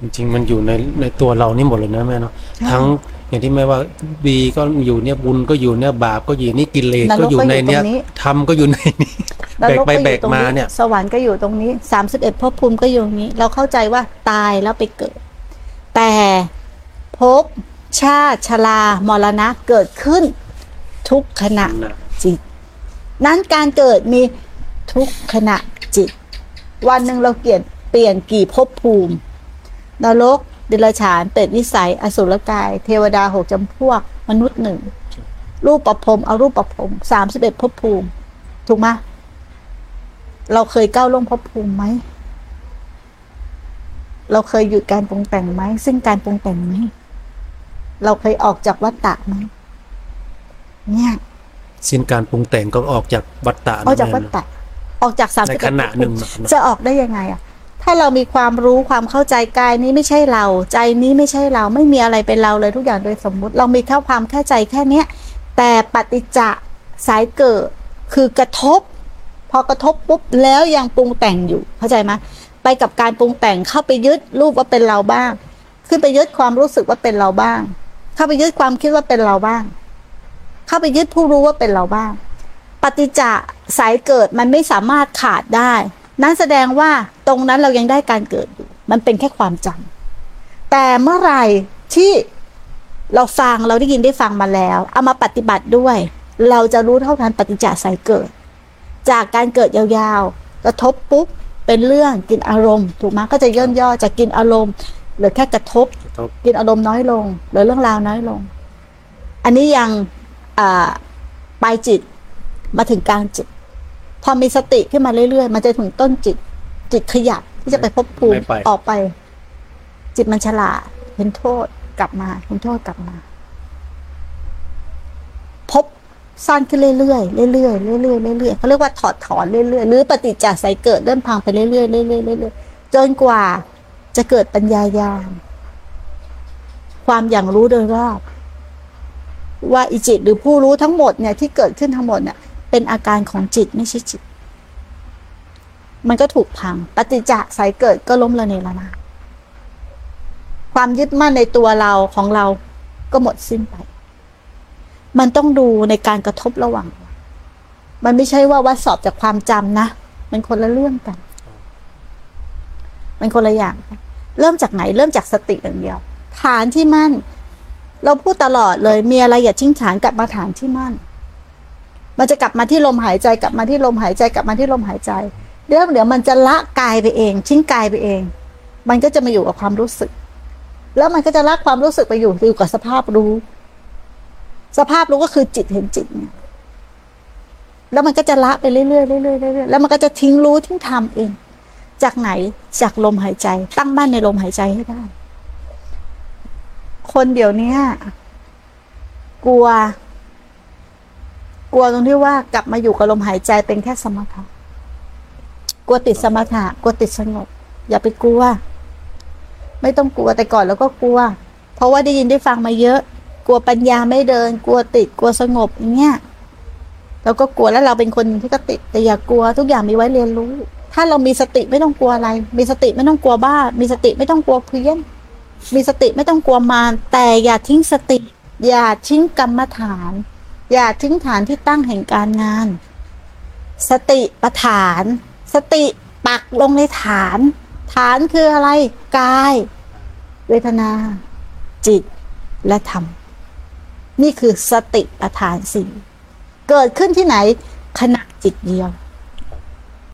จริงๆ มันอยู่ในในตัวเรานี่หมดเลยนะแม่เนาะทั้งอย่างที่แม่ว่าดีก็อยู่เนี่ยบุญก็อยู่เนี่ยบาปก็อยู่นี่กิเลสก็อยู่ในเนี้ยธรรมก็อยู่ในนี้นแบรกกไปก็อแบยู่กตรงมานี้เนี่ย สวรรค์ก็อยู่ตรงนี้สามสิบเอ็ดภพภูมิก็อยู่ตรงนี้ เราเข้าใจว่าตายแล้วไปเกิด แต่ภพชาติชรามรณะเกิดขึ้น ทุกขณะจิต นั้นการเกิดมีทุกขณะจิต วันหนึ่งเราเปลี่ยนเปลี่ยนกี่ภพภูมิ นรกเดรัจฉานเป็ดวิสัย อสุรกาย เทวดาหกจำพวก มนุษย์หนึ่งรูปประพรมเอารูปประพรมสามสิบเอ็ดภพภูมิ ถูกไหมเราเคยก้าวล่วงภพภูมิไหม เราเคยหยุดการปรุงแต่งไหม ซึ่งการปรุงแต่งไหมเราเคยออกจากวัฏฏะไหมเนี่ยสิ้นการปรุงแต่งก็ออกจากวัฏฏะนะออกจากวัฏแม่เนาะฏะออกจากสามในสิบขณะหนึ่งนะจะออกได้ยังไง อะถ้าเรามีความรู้ความเข้าใจกายนี้ไม่ใช่เรา ใจนี้ไม่ใช่เราไม่มีอะไรเป็นเราเลยทุกอย่างโดยสมมุติ เรามีแค่ความเข้าใจแค่เนี้ยแต่ปฏิจจะสายเกิดคือกระทบ พอกระทบปุ๊บแล้วยังปรุงแต่งอยู่เข้าใจไหมไปกับการปรุงแต่งเข้าไปยึดรูปว่าเป็นเราบ้าง ขึ้นไปยึดความรู้สึกว่าเป็นเราบ้าง เข้าไปยึดความคิดว่าเป็นเราบ้าง เข้าไปยึดผู้รู้ว่าเป็นเราบ้าง ปฏิจจะสายเกิดมันไม่สามารถขาดได้ นั่นแสดงว่าตรงนั้นเรายังได้การเกิดอยู่ มันเป็นแค่ความจำแต่เมื่อไหร่ที่เราฟังเราได้ยินได้ฟังมาแล้ว เอามาปฏิบัติด้วย เราจะรู้เท่าทันปฏิจจสายเกิด จากการเกิดยาวๆ กระทบปุ๊บเป็นเรื่องกินอารมณ์ ถูกไหมก็จะย่นย่อจากกินอารมณ์หลือแค่กระทบ กินอารมณ์น้อยลงหลือเรื่องราวน้อยลง อันนี้ยังอ่าปลายจิตมาถึงกลางจิต พอมีสติขึ้นมาเรื่อยๆ มันจะถึงต้นจิต จิตขยับที่จะไปพบภูมิไม่ไป ออกไป จิตมันฉลาดเห็นโทษกลับมาเห็นโทษกลับมา พบสั้นขึ้นเรื่อยๆเรื่อยๆเรื่อยๆเรื่อยๆเขาเรียกว่าถอดถอนเรื่อยๆหรือปฏิจจสายเกิดเริ่มพังไปเรื่อยๆเรื่อยๆเรื่อยๆจนกว่าจะเกิดปัญญายาณความอย่างรู้โดยรอบ ว่าอิจิตหรือผู้รู้ทั้งหมดเนี่ยที่เกิดขึ้นทั้งหมดเนี่ย เป็นอาการของจิตไม่ใช่จิต มันก็ถูกพัง ปฏิจจสายเกิดก็ล้มละเนระนาดความยึดมั่นในตัวเราของเราก็หมดสิ้นไป มันต้องดูในการกระทบระหว่าง มันไม่ใช่ว่าวัดสอบจากความจำนะ มันคนละเรื่องกัน มันคนละอย่าง เริ่มจากไหน เริ่มจากสติอย่างเดียว ฐานที่มั่น เราพูดตลอดเลย มีอะไรอย่าทิ้งฐานกลับมาฐานที่มั่น มันจะกลับมาที่ลมหายใจกลับมาที่ลมหายใจกลับมาที่ลมหายใจเดี๋ยวเดี๋ยวมันจะละกายไปเองทิ้งกายไปเอง มันก็จะมาอยู่กับความรู้สึก แล้วมันก็จะละความรู้สึกไปอยู่อยู่กับสภาพรู้ สภาพรู้ก็คือจิตเห็นจิตเนี่ยแล้วมันก็จะละไปเรื่อยๆเรื่อยๆเรื่อยๆแล้วมันก็จะทิ้งรู้ทิ้งทำเอง จากไหนจากลมหายใจ ตั้งมั่นในลมหายใจให้ได้ คนเดี๋ยวนี้กลัว กลัวตรงที่ว่ากลับมาอยู่กับลมหายใจเป็นแค่สมถะกลัวติดสมถะกลัวติดสงบ อย่าไปกลัว ไม่ต้องกลัวแต่ก่อนเราก็กลัว เพราะว่าได้ยินได้ฟังมาเยอะ กลัวปัญญาไม่เดิน กลัวติดกลัวสงบอย่างเงี้ยเราก็กลัวแล้วเราเป็นคนที่ก็ติดแต่อย่ากลัวทุกอย่างมีไว้เรียนรู้ ถ้าเรามีสติไม่ต้องกลัวอะไร มีสติไม่ต้องกลัวบ้า มีสติไม่ต้องกลัวเพี้ยนมีสติไม่ต้องกลัวมารแต่อย่าทิ้งสติ อย่าทิ้งกรรมฐาน อย่าทิ้งฐานที่ตั้งแห่งการงาน สติประฐาน สติปักลงในฐาน ฐานคืออะไร กาย เวทนา จิตและธรรม นี่คือสติประฐานสี่เกิดขึ้นที่ไหนขณะจิตเดียว